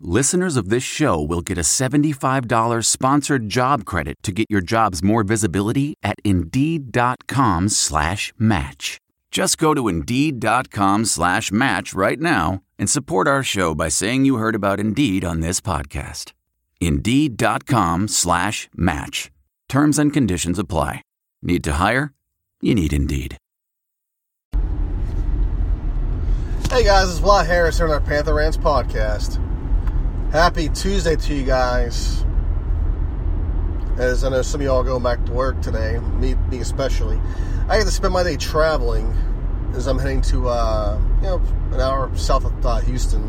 listeners of this show will get a $75 sponsored job credit to get your jobs more visibility at Indeed.com slash match. Just go to Indeed.com slash match right now and support our show by saying you heard about Indeed on this podcast. Indeed.com slash match. Terms and conditions apply. Need to hire? You need Indeed. Hey guys, it's Vlad Harris here on our Panther Rants podcast. Happy Tuesday to you guys. As I know some of y'all going back to work today, me, me especially. I get to spend my day traveling as I'm heading to, uh, you know, an hour south of uh, Houston.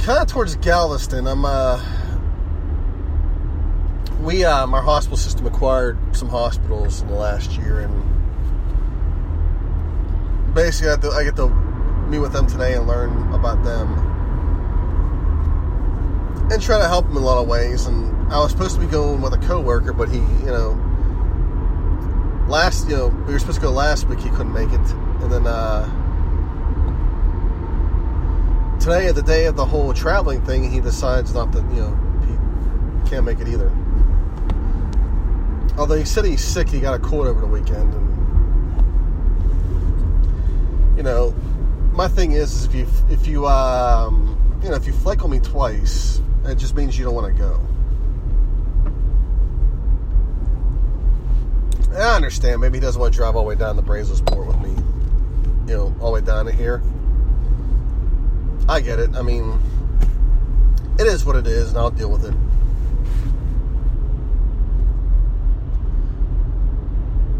Kind of towards Galveston. I'm, uh, we, um, our hospital system acquired some hospitals in the last year, and basically, I get to meet with them today and learn about them and try to help him in a lot of ways. And I was supposed to be going with a coworker, but he, you know, last, you know, we were supposed to go last week. He couldn't make it, and then uh, today, the day of the whole traveling thing, he decides not to, you know, he can't make it either. Although he said he's sick, he got a cold over the weekend, and you know, my thing is, is if you if you um, you know if you flake on me twice, it just means you don't want to go. I understand. Maybe he doesn't want to drive all the way down the Brazosport with me. You know, all the way down to here. I get it. I mean, it is what it is, and I'll deal with it.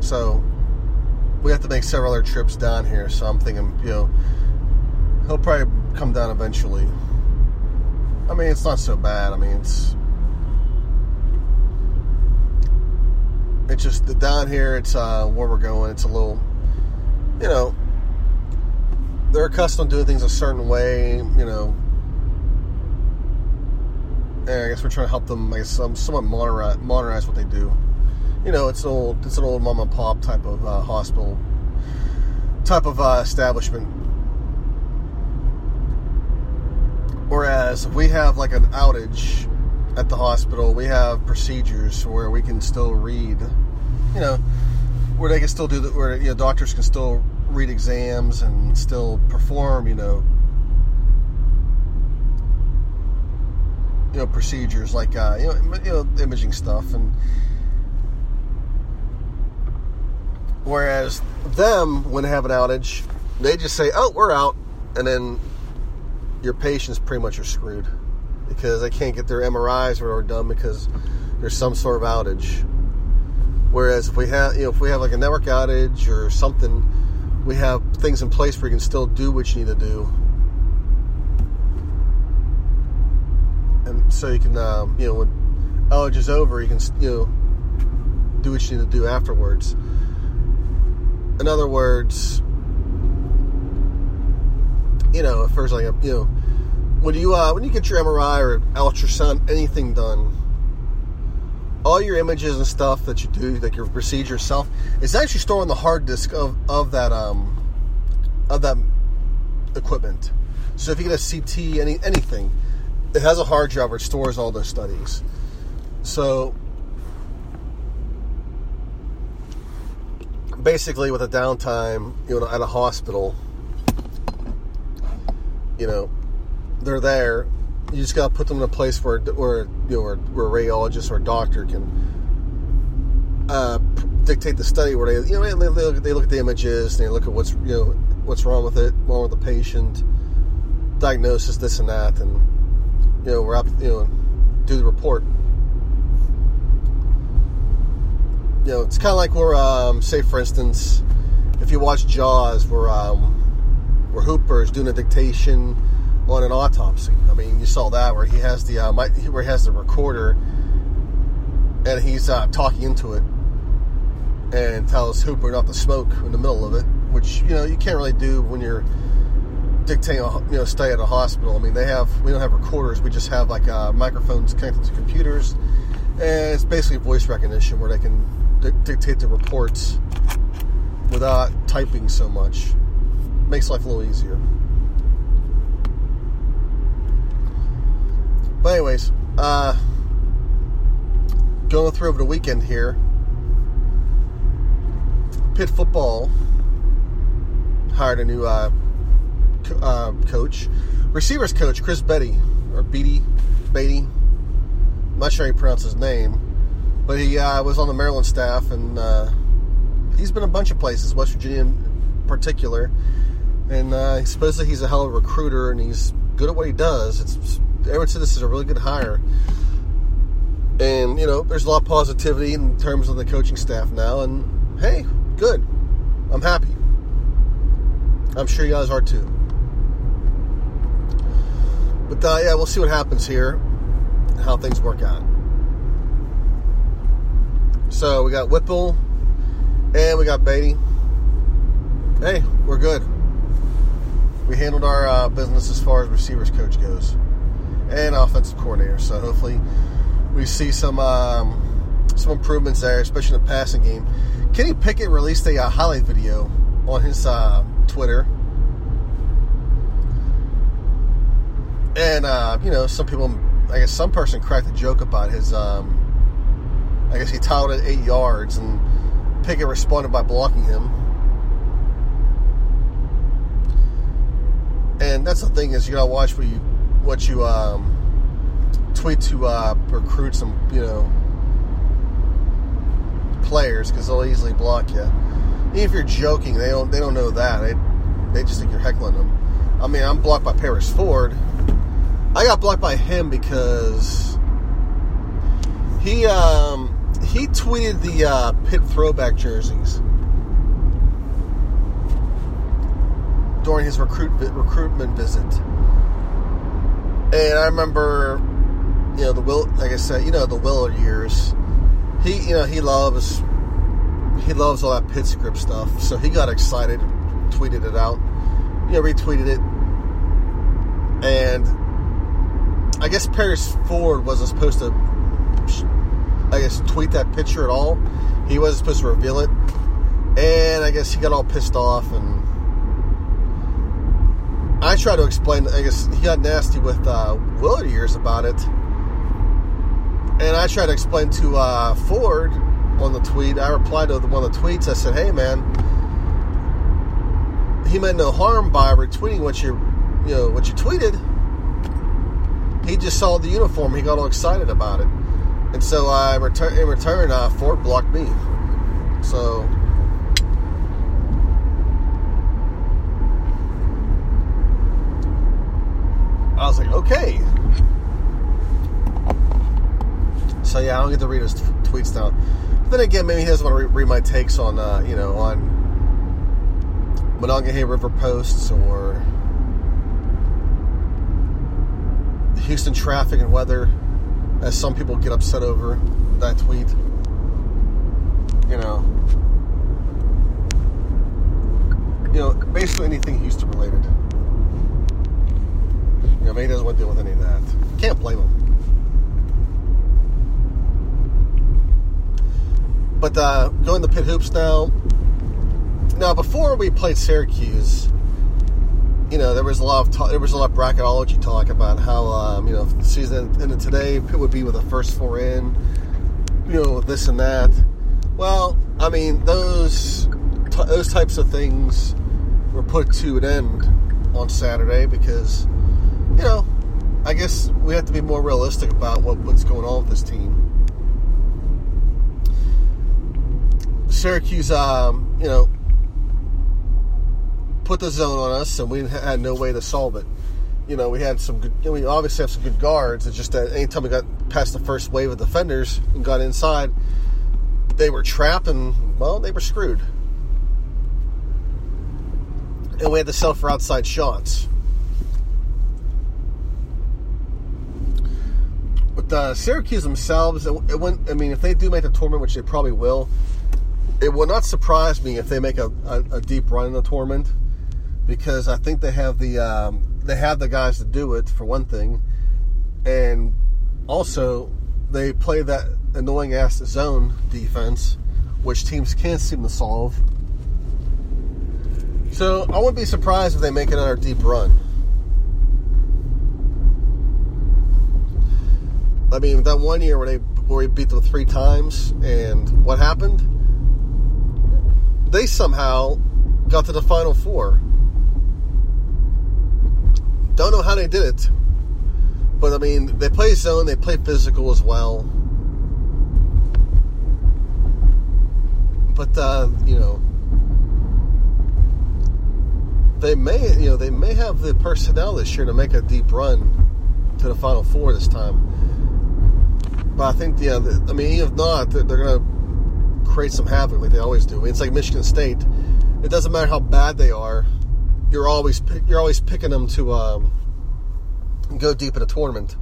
So, we have to make several other trips down here, so I'm thinking, you know, he'll probably come down eventually. I mean, it's not so bad. I mean, it's it's just the down here. It's uh, where we're going. It's a little, you know, they're accustomed to doing things a certain way. You know, and I guess we're trying to help them. I guess somewhat modernize, modernize what they do you know, it's an old, it's an old mom and pop type of uh, hospital, type of uh, establishment. Whereas if we have like an outage at the hospital, we have procedures where we can still read, you know, where they can still do the, where you know doctors can still read exams and still perform, you know, you know procedures like uh, you know, you know imaging stuff and Whereas them, when they have an outage, they just say, "Oh, we're out," and then your patients pretty much are screwed because they can't get their MRIs or done because there's some sort of outage. Whereas if we have, you know, if we have like a network outage or something, we have things in place where you can still do what you need to do, and so you can, um, you know, when outage is over, you can, you know, do what you need to do afterwards in other words, you know, first like a, you know, when you uh, when you get your MRI or ultrasound, anything done, all your images and stuff that you do, like your procedure itself, is actually stored on the hard disk of, of that um of that equipment. So if you get a CT, any anything, it has a hard drive where it stores all those studies. So basically with a downtime, you know, at a hospital, you know, they're there. You just got to put them in a place where, where you know, where, a radiologist or a doctor can uh, dictate the study. Where they, you know, they, they, they look at the images, and they look at what's, you know, what's wrong with it, wrong with the patient, diagnosis, this and that, and you know, wrap, you know, do the report. you know, it's kind of like where, um, say, for instance, if you watch Jaws, where um, where Hooper is doing a dictation on an autopsy. I mean, you saw that where he has the uh, where he has the recorder and he's uh, talking into it, and tells Hooper not to smoke in the middle of it, which you know you can't really do when you're dictating a you know stay at a hospital. I mean, they have we don't have recorders. We just have like uh, microphones connected to computers, and it's basically voice recognition where they can di- dictate the reports without typing so much. Makes life a little easier. But anyways, uh, going through over the weekend here, Pitt football hired a new uh, co- uh, coach, receivers coach Chris Betty or Beatty, Beatty. I'm not sure how you pronounce his name, but he uh, was on the Maryland staff and uh, he's been a bunch of places, West Virginia in particular. And uh, supposedly he's a hell of a recruiter and he's good at what he does. It's everyone said this is a really good hire. And you know, there's a lot of positivity in terms of the coaching staff now. And hey, good. I'm happy. I'm sure you guys are too. But uh, yeah, we'll see what happens here, how things work out. So we got Whipple and we got Beatty. Hey, we're good. We handled our uh, business as far as receivers coach goes and offensive coordinator. So hopefully we see some um, some improvements there, especially in the passing game. Kenny Pickett released a uh, highlight video on his uh, Twitter. And, uh, you know, some people, I guess some person cracked a joke about his, um, I guess he titled it eight yards, and Pickett responded by blocking him. And that's the thing is you gotta watch what you what you um, tweet to uh, recruit some you know players because they'll easily block you. Even if you're joking, they don't they don't know that. They they just think you're heckling them. I mean, I'm blocked by Paris Ford. I got blocked by him because he um, he tweeted the uh, Pitt throwback jerseys during his recruit recruitment visit, and I remember, you know, the will like I said, you know, the Willard years. He you know he loves he loves all that Pitt script stuff, so he got excited, tweeted it out, you know, retweeted it, and I guess Paris Ford wasn't supposed to, I guess, tweet that picture at all. He wasn't supposed to reveal it. And I guess he got all pissed off. And I tried to explain, I guess he got nasty with uh, Willard years about it. And I tried to explain to uh, Ford on the tweet. I replied to one of the tweets. I said, hey, man, he meant no harm by retweeting what you, you know, what you tweeted he just saw the uniform. He got all excited about it, and so I return in return. Uh, Ford blocked me. So was like, okay. So yeah, I don't get to read his t- tweets now. But then again, maybe he doesn't want to re- read my takes on, uh, you know, on Monongahela River posts or Houston traffic and weather, as some people get upset over that tweet. You know, you know, basically anything Houston related. You know, he doesn't want to deal with any of that. Can't blame him. But uh, going to Pitt Hoops now. Now, before we played Syracuse, you know, there was a lot of talk, there was a lot of bracketology talk about how um, you know if the season ended today, Pitt would be with the first four in, you know, this and that. Well, I mean, those those types of things were put to an end on Saturday because, you know, I guess we have to be more realistic about what, what's going on with this team. Syracuse, um, you know, put the zone on us, and we had no way to solve it. You know, we had some good. You know, we obviously have some good guards. It's just that anytime we got past the first wave of defenders and got inside, they were trapped, and well, they were screwed. And we had to sell for outside shots. Syracuse themselves, it, it went, I mean, if they do make the tournament, which they probably will, it will not surprise me if they make a, a, a deep run in the tournament because I think they have the um, they have the guys to do it for one thing, and also they play that annoying ass zone defense, which teams can't seem to solve. So I wouldn't be surprised if they make another deep run. I mean, that one year where they where we beat them three times, and what happened? They somehow got to the final four. Don't know how they did it, but I mean, they play zone, they play physical as well. But uh, you know, they may you know they may have the personnel this year to make a deep run to the final four this time. But I think yeah, I mean, if not, they're, going to create some havoc like they always do. It's like Michigan State. It doesn't matter how bad they are. You're always you're always picking them to um, go deep in a tournament.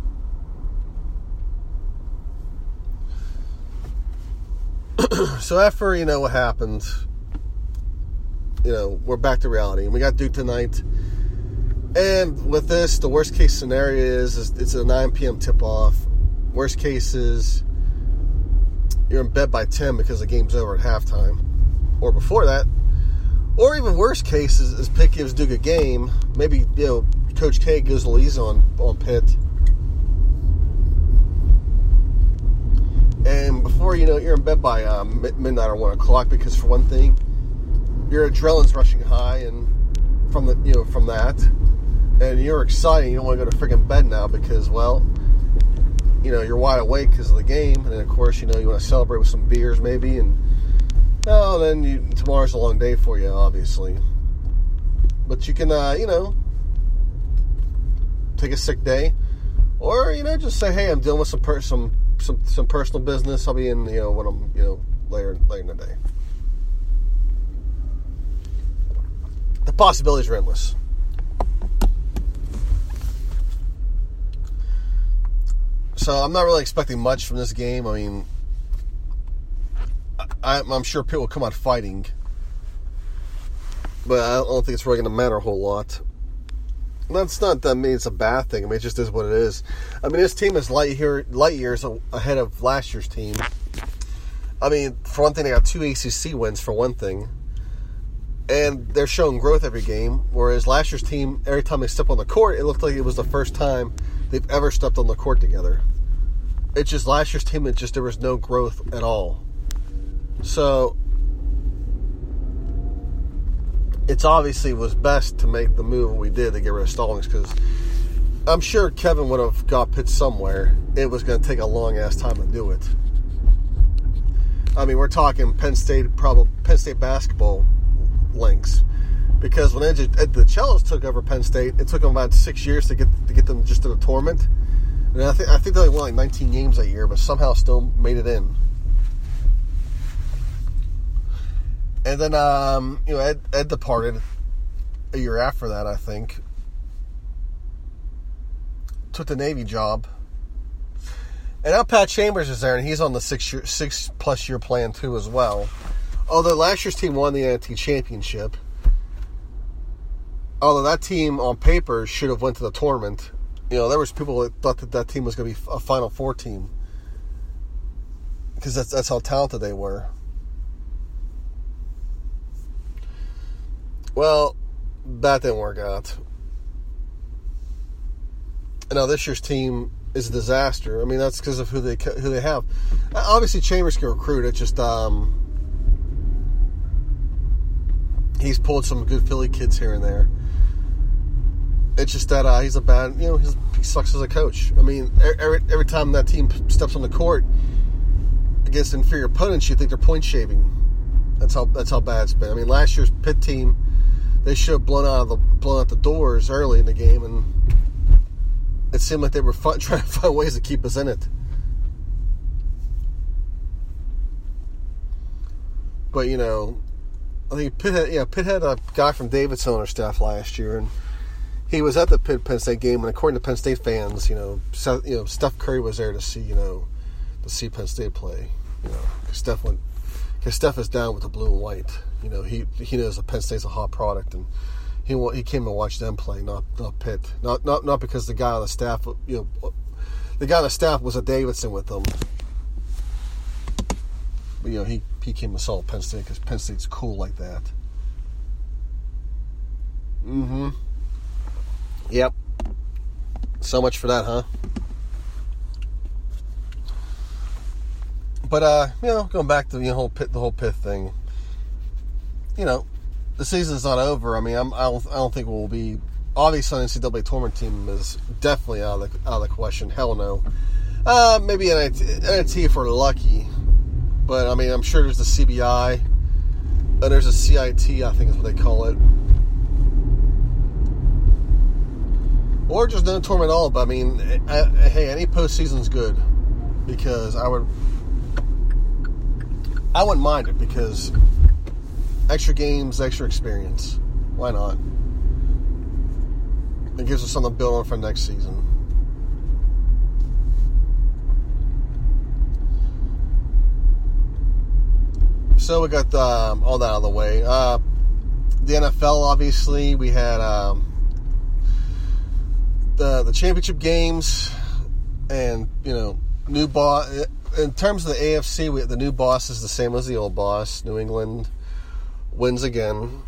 so after you know what happened, you know we're back to reality, and we got Duke tonight. And with this, the worst case scenario is, is it's a 9 p.m. tip off. Worst case is you're in bed by 10 because the game's over at halftime, or before that. Or even worst case is, is Pitt gives Duke a game. Maybe you know Coach K a little easy on on Pitt. And before you know it, you're in bed by um, midnight or one o'clock because, for one thing, your adrenaline's rushing high, and from the you know from that, and you're excited. You don't want to go to freaking bed now because, well, you know you're wide awake because of the game, and then of course you know you want to celebrate with some beers maybe, and well, then you, tomorrow's a long day for you, obviously. But you can, uh, you know, take a sick day, or you know, just say, "Hey, I'm dealing with some per- some some some personal business. I'll be in, you know, when I'm, you know, later later in the day." The possibilities are endless. So I'm not really expecting much from this game. I mean, I, am sure Pitt will come out fighting, but I don't think it's really going to matter a whole lot. That's not that means it's a bad thing. I mean, it just is what it is. I mean, this team is light year, light years ahead of last year's team. I mean, for one thing, they got two ACC wins. For one thing, and they're showing growth every game. Whereas last year's team, every time they step on the court, it looked like it was the first time they've ever stepped on the court together. It's just last year's team. It just there was no growth at all. So it's obviously was best to make the move we did to get rid of Stallings because I'm sure Kevin would have got Pitt somewhere. It was going to take a long ass time to do it. I mean, we're talking Penn State, probably Penn State basketball links, because when Ed DeChellis took over Penn State, it took them about six years to get to get them just to the tournament. And I think I think they won like 19 games that year, but somehow still made it in. And then, um, you know, Ed, Ed departed a year after that, I think. Took the Navy job. And now Pat Chambers is there, and he's on the six year, six plus year plan too as well. Although last year's team won the NIT championship. Although that team on paper should have went to the tournament. You know, there was people that thought that that team was going to be a Final Four team because that's that's how talented they were. Well, that didn't work out. And now this year's team is a disaster. I mean, that's because of who they who they have. Obviously, Chambers can recruit. It's just um, he's pulled some good Philly kids here and there. It's just that uh, he's a bad, you know, he sucks as a coach. I mean, every every time that team steps on the court against inferior opponents, you think they're point shaving. That's how that's how bad it's been. I mean, last year's Pitt team they should have blown out the blown out the doors early in the game, and it seemed like they were fun, trying to find ways to keep us in it. But you know, I think Pitt had, yeah, Pitt had a guy from Davidson on their staff last year, and he was at the Penn State game. And according to Penn State fans, you know, Seth, you know, Steph Curry was there to see, you know, to see Penn State play. You know, Steph went because Steph is down with the blue and white. You know, he he knows that Penn State's a hot product, and he he came and watched them play, not not Pitt, not not not because the guy on the staff, you know, the guy on the staff was a Davidson with them. But, you know, he he came and saw Penn State because Penn State's cool like that. Mm-hmm. Yep. So much for that, huh? But uh, you know, going back to the whole Pitt, the whole Pitt thing. You know, the season's not over. I mean, I'm, I don't, I don't think we'll be. Obviously, an NCAA tournament team is definitely out of the, out of the question. Hell no. Uh, maybe NIT, NIT if we're lucky, but I mean, I'm sure there's the CBI, and there's a CIT. I think is what they call it, or just no tournament at all. But I mean, I, hey, any postseason's good because I would I wouldn't mind it because extra games, extra experience. Why not? It gives us something to build on for next season. So we got um, all that out of the way. Uh, the NFL, obviously, we had um, the the championship games, and you know, new boss in terms of the AFC, we, the new boss is the same as the old boss. New England wins again.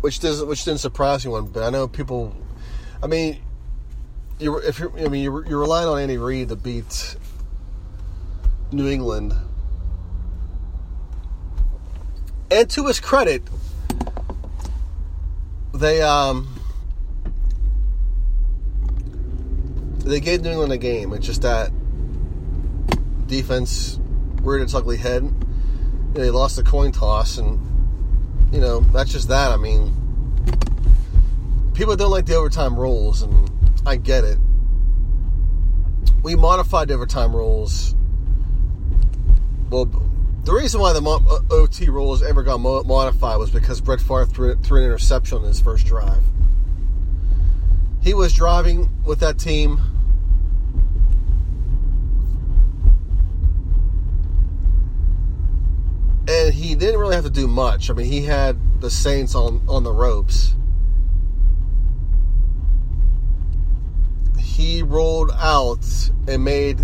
Which does which didn't surprise anyone, but I know people. I mean, you if you're I mean you're, you're relying on Andy Reid to beat New England, and to his credit, they um they gave New England a game. It's just that defense reared its ugly head. You know, they lost the coin toss, and you know that's just that. I mean, people don't like the overtime rules, and I get it. We modified the overtime rules. Well, the reason why the uh, OT rules ever got modified was because Brett Favre threw, threw an interception on his first drive. He was driving with that team and he didn't really have to do much. I mean, he had the Saints on on the ropes. He rolled out and made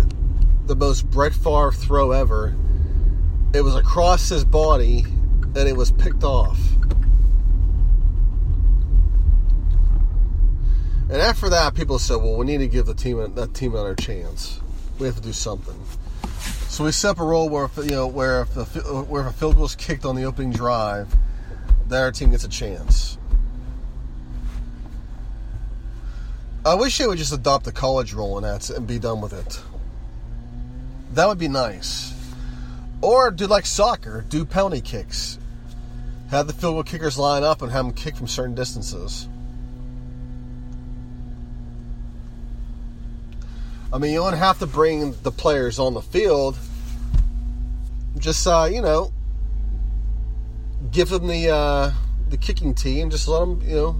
the most Brett Favre throw ever. It was across his body, and it was picked off. And after that, people said, "Well, we need to give the team that team another chance. We have to do something." So we set up a rule where, you know, where if, the, uh, where if a field goal is kicked on the opening drive, then our team gets a chance. I wish they would just adopt the college rule and that's and be done with it. That would be nice. Or do like soccer, do penalty kicks. Have the field goal kickers line up and have them kick from certain distances. I mean, you don't have to bring the players on the field just uh, you know, give them the uh, the kicking tee and just let them, you know,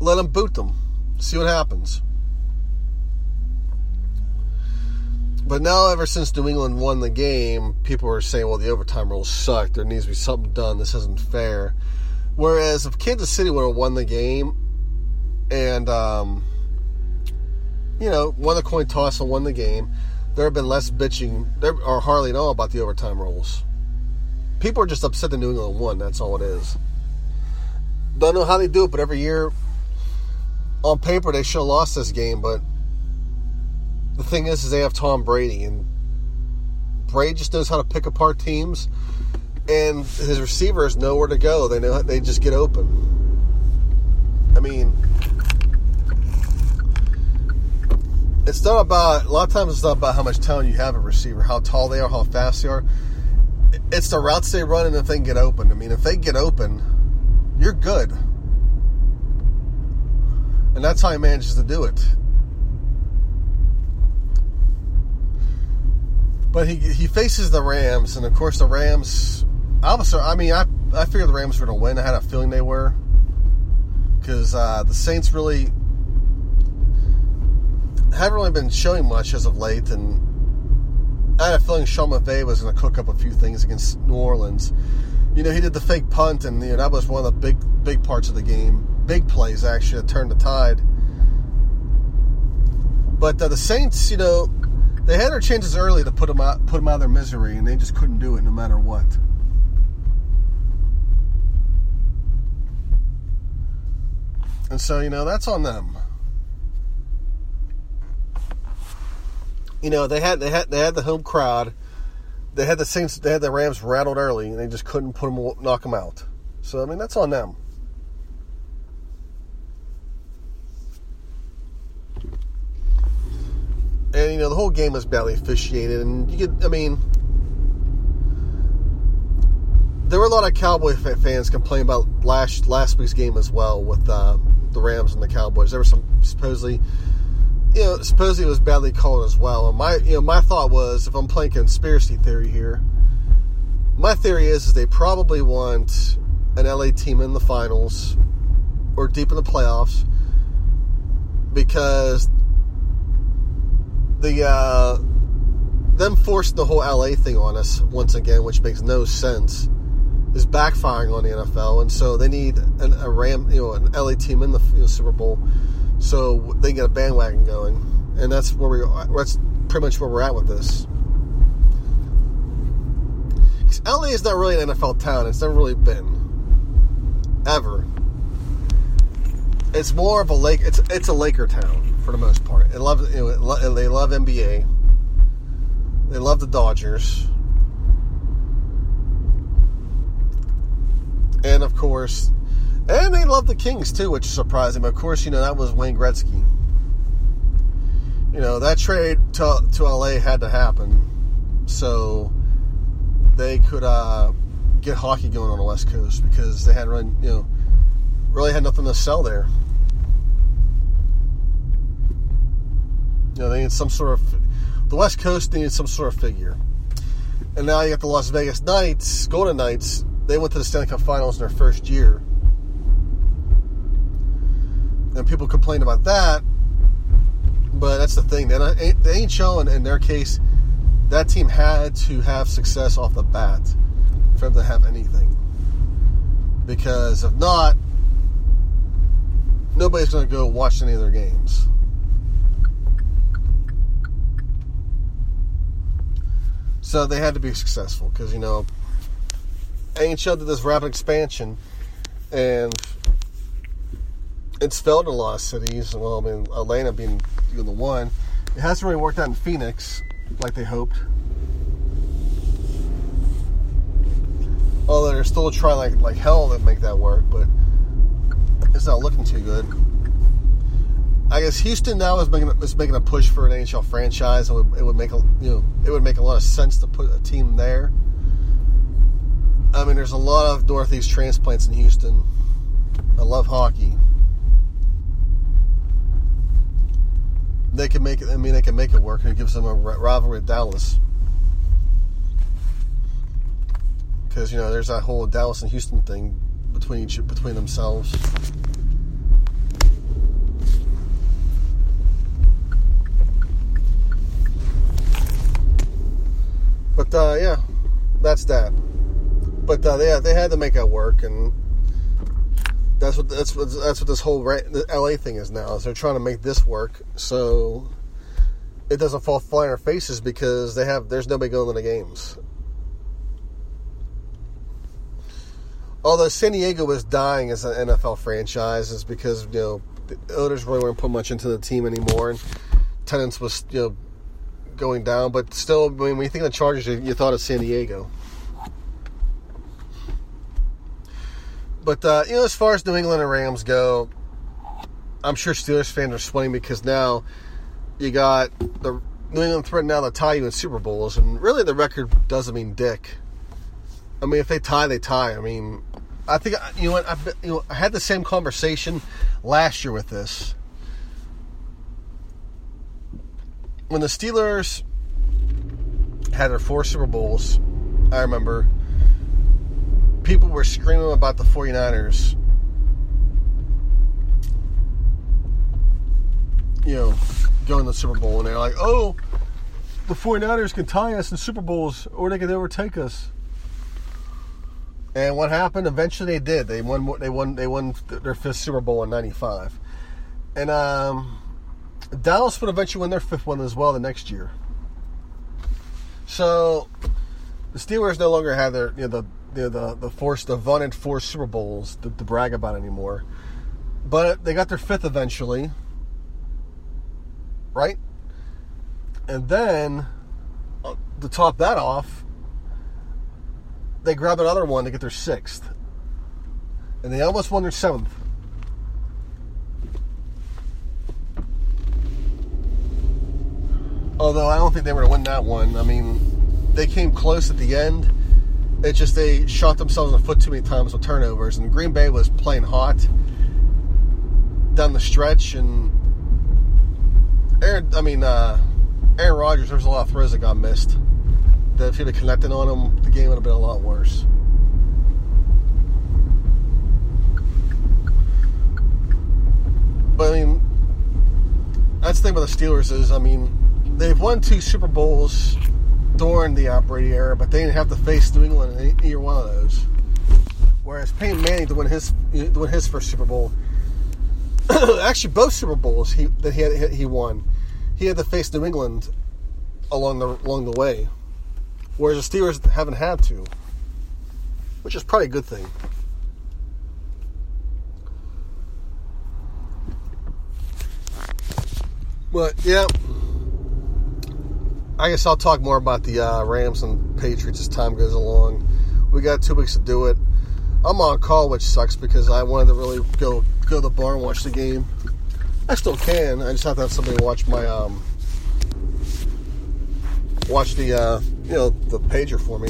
let them boot them. See what happens. But now, ever since New England won the game, people are saying, well, the overtime rules suck. There needs to be something done. This isn't fair. Whereas if Kansas City would have won the game and, um, you know, won the coin toss and won the game, there have been less bitching, there are hardly at all about the overtime rules. People are just upset that New England won. That's all it is. Don't know how they do it, but every year, on paper, they should have lost this game. But the thing is, is they have Tom Brady, and Brady just knows how to pick apart teams, and his receivers know where to go. They know they just get open. I mean, it's not about a lot of times it's not about how much talent you have a receiver, how tall they are, how fast they are. It's the routes they run and if they get open. I mean, if they get open, you're good. And that's how he manages to do it. But he, he faces the Rams, and of course the Rams. I was, I mean, I I figured the Rams were going to win. I had a feeling they were because uh, the Saints really haven't really been showing much as of late, and I had a feeling Sean McVay was going to cook up a few things against New Orleans. You know, he did the fake punt, and you know, that was one of the big, big parts of the game. Big plays actually that turned the tide. But uh, the Saints, you know, they had their chances early to put them out, put them out of their misery, and they just couldn't do it no matter what. And so, you know, that's on them. You know, they had they had they had the home crowd. They had the Saints, they had the Rams rattled early, and they just couldn't put them knock them out. So I mean, that's on them. And you know, the whole game was badly officiated, and you could, I mean, there were a lot of Cowboy fans complaining about last last week's game as well with uh, the Rams and the Cowboys. There were some supposedly, you know, supposedly it was badly called as well. And my, you know, my thought was, if I'm playing conspiracy theory here, my theory is, is they probably want an LA team in the finals or deep in the playoffs because the uh, them forced the whole LA thing on us once again, which makes no sense is backfiring on the NFL, and so they need an, a Ram, you know, an LA team in the you know, Super Bowl, so they get a bandwagon going, and that's where we that's pretty much where we're at with this. LA is not really an NFL town; it's never really been, ever. It's more of a lake. It's it's a Laker town for the most part. You know, they love NBA. They love the Dodgers and of course, and they love the Kings too, which is surprising. But of course, you know that was Wayne Gretzky. You know that trade to to LA had to happen, so they could uh, get hockey going on the West Coast because they had run, you know, really had nothing to sell there. Know, they need some sort of the West Coast needed some sort of figure, and now you got the Las Vegas Knights, Golden Knights, they went to the Stanley Cup Finals in their first year. And people complain about that, but that's the thing. They uh, ain't, they ain't in their case, that team had to have success off the bat for them to have anything. Because if not, nobody's going to go watch any of their games. So they had to be successful because, you know, NHL did this rapid expansion, and it's failed in a lot of cities. Well, I mean, Atlanta being the one. It hasn't really worked out in Phoenix like they hoped. Although they're still trying like like hell to make that work, but it's not looking too good. I guess Houston now is making is making a push for an NHL franchise. It would, it would make a you know it would make a lot of sense to put a team there. I mean, there's a lot of Northeast transplants in Houston. I love hockey. They can make it. I mean, they can make it work, it gives them a rivalry with Dallas. Because you know, there's that whole Dallas and Houston thing between each between themselves. Uh, yeah, that's that but uh, yeah, they had to make it work, and that's what that's what that's what this whole LA thing is now. Is they're trying to make this work so it doesn't fall flat in our faces because they have there's nobody going to the games. Although San Diego was dying as an NFL franchise, is because you know the owners really weren't put much into the team anymore, and tenants was you know going down. But still, when you think of the Chargers, you, you thought of San Diego. But uh, you know, as far as New England and Rams go, I'm sure Steelers fans are sweating because now you got the New England threat now to tie you in Super Bowls, and really the record doesn't mean dick. I mean, if they tie, they tie. I mean, I think you know what I, you know, I had the same conversation last year with this when the Steelers had their four Super Bowls. I remember people were screaming about the 49ers. you know, going to the Super Bowl, and they're like, oh, the 49ers can tie us in Super Bowls, or they can overtake us. And what happened? Eventually, they did. They won. They won. They won their fifth Super Bowl in '95, and um, Dallas would eventually win their fifth one as well the next year. So the Steelers no longer have their you know the the the, the force the vaunted four Super Bowls to, to brag about anymore, but they got their fifth eventually, right? And then uh, to top that off, they grab another one to get their sixth, and they almost won their seventh. Although I don't think they were to win that one. I mean, they came close at the end. It just they shot themselves in the foot too many times with turnovers, and Green Bay was playing hot down the stretch. And Aaron, I mean, uh, Aaron Rodgers, there was a lot of throws that got missed. That if he'd have connected on them, the game would have been a lot worse. But I mean, that's the thing about the Steelers is, I mean, they've won two Super Bowls during the Brady era, but they didn't have to face New England in either one of those. Whereas Peyton Manning to win his to win his first Super Bowl, actually both Super Bowls he that he had, he won, he had to face New England along the along the way, whereas the Steelers haven't had to, which is probably a good thing. But yeah, I guess I'll talk more about the uh, Rams and Patriots as time goes along. We got two weeks to do it. I'm on call, which sucks because I wanted to really go go to the bar and watch the game. I still can. I just have to have somebody watch my um, watch the uh, you know the pager for me.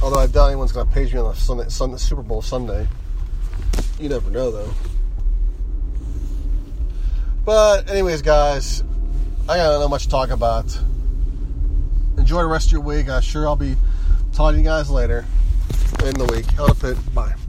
Although I doubt anyone's gonna page me on the Sunday, Sunday Super Bowl Sunday. You never know though. But anyways, guys, I got not much to talk about. Enjoy the rest of your week. I'm sure I'll be talking to you guys later in the week. Held up it. Bye.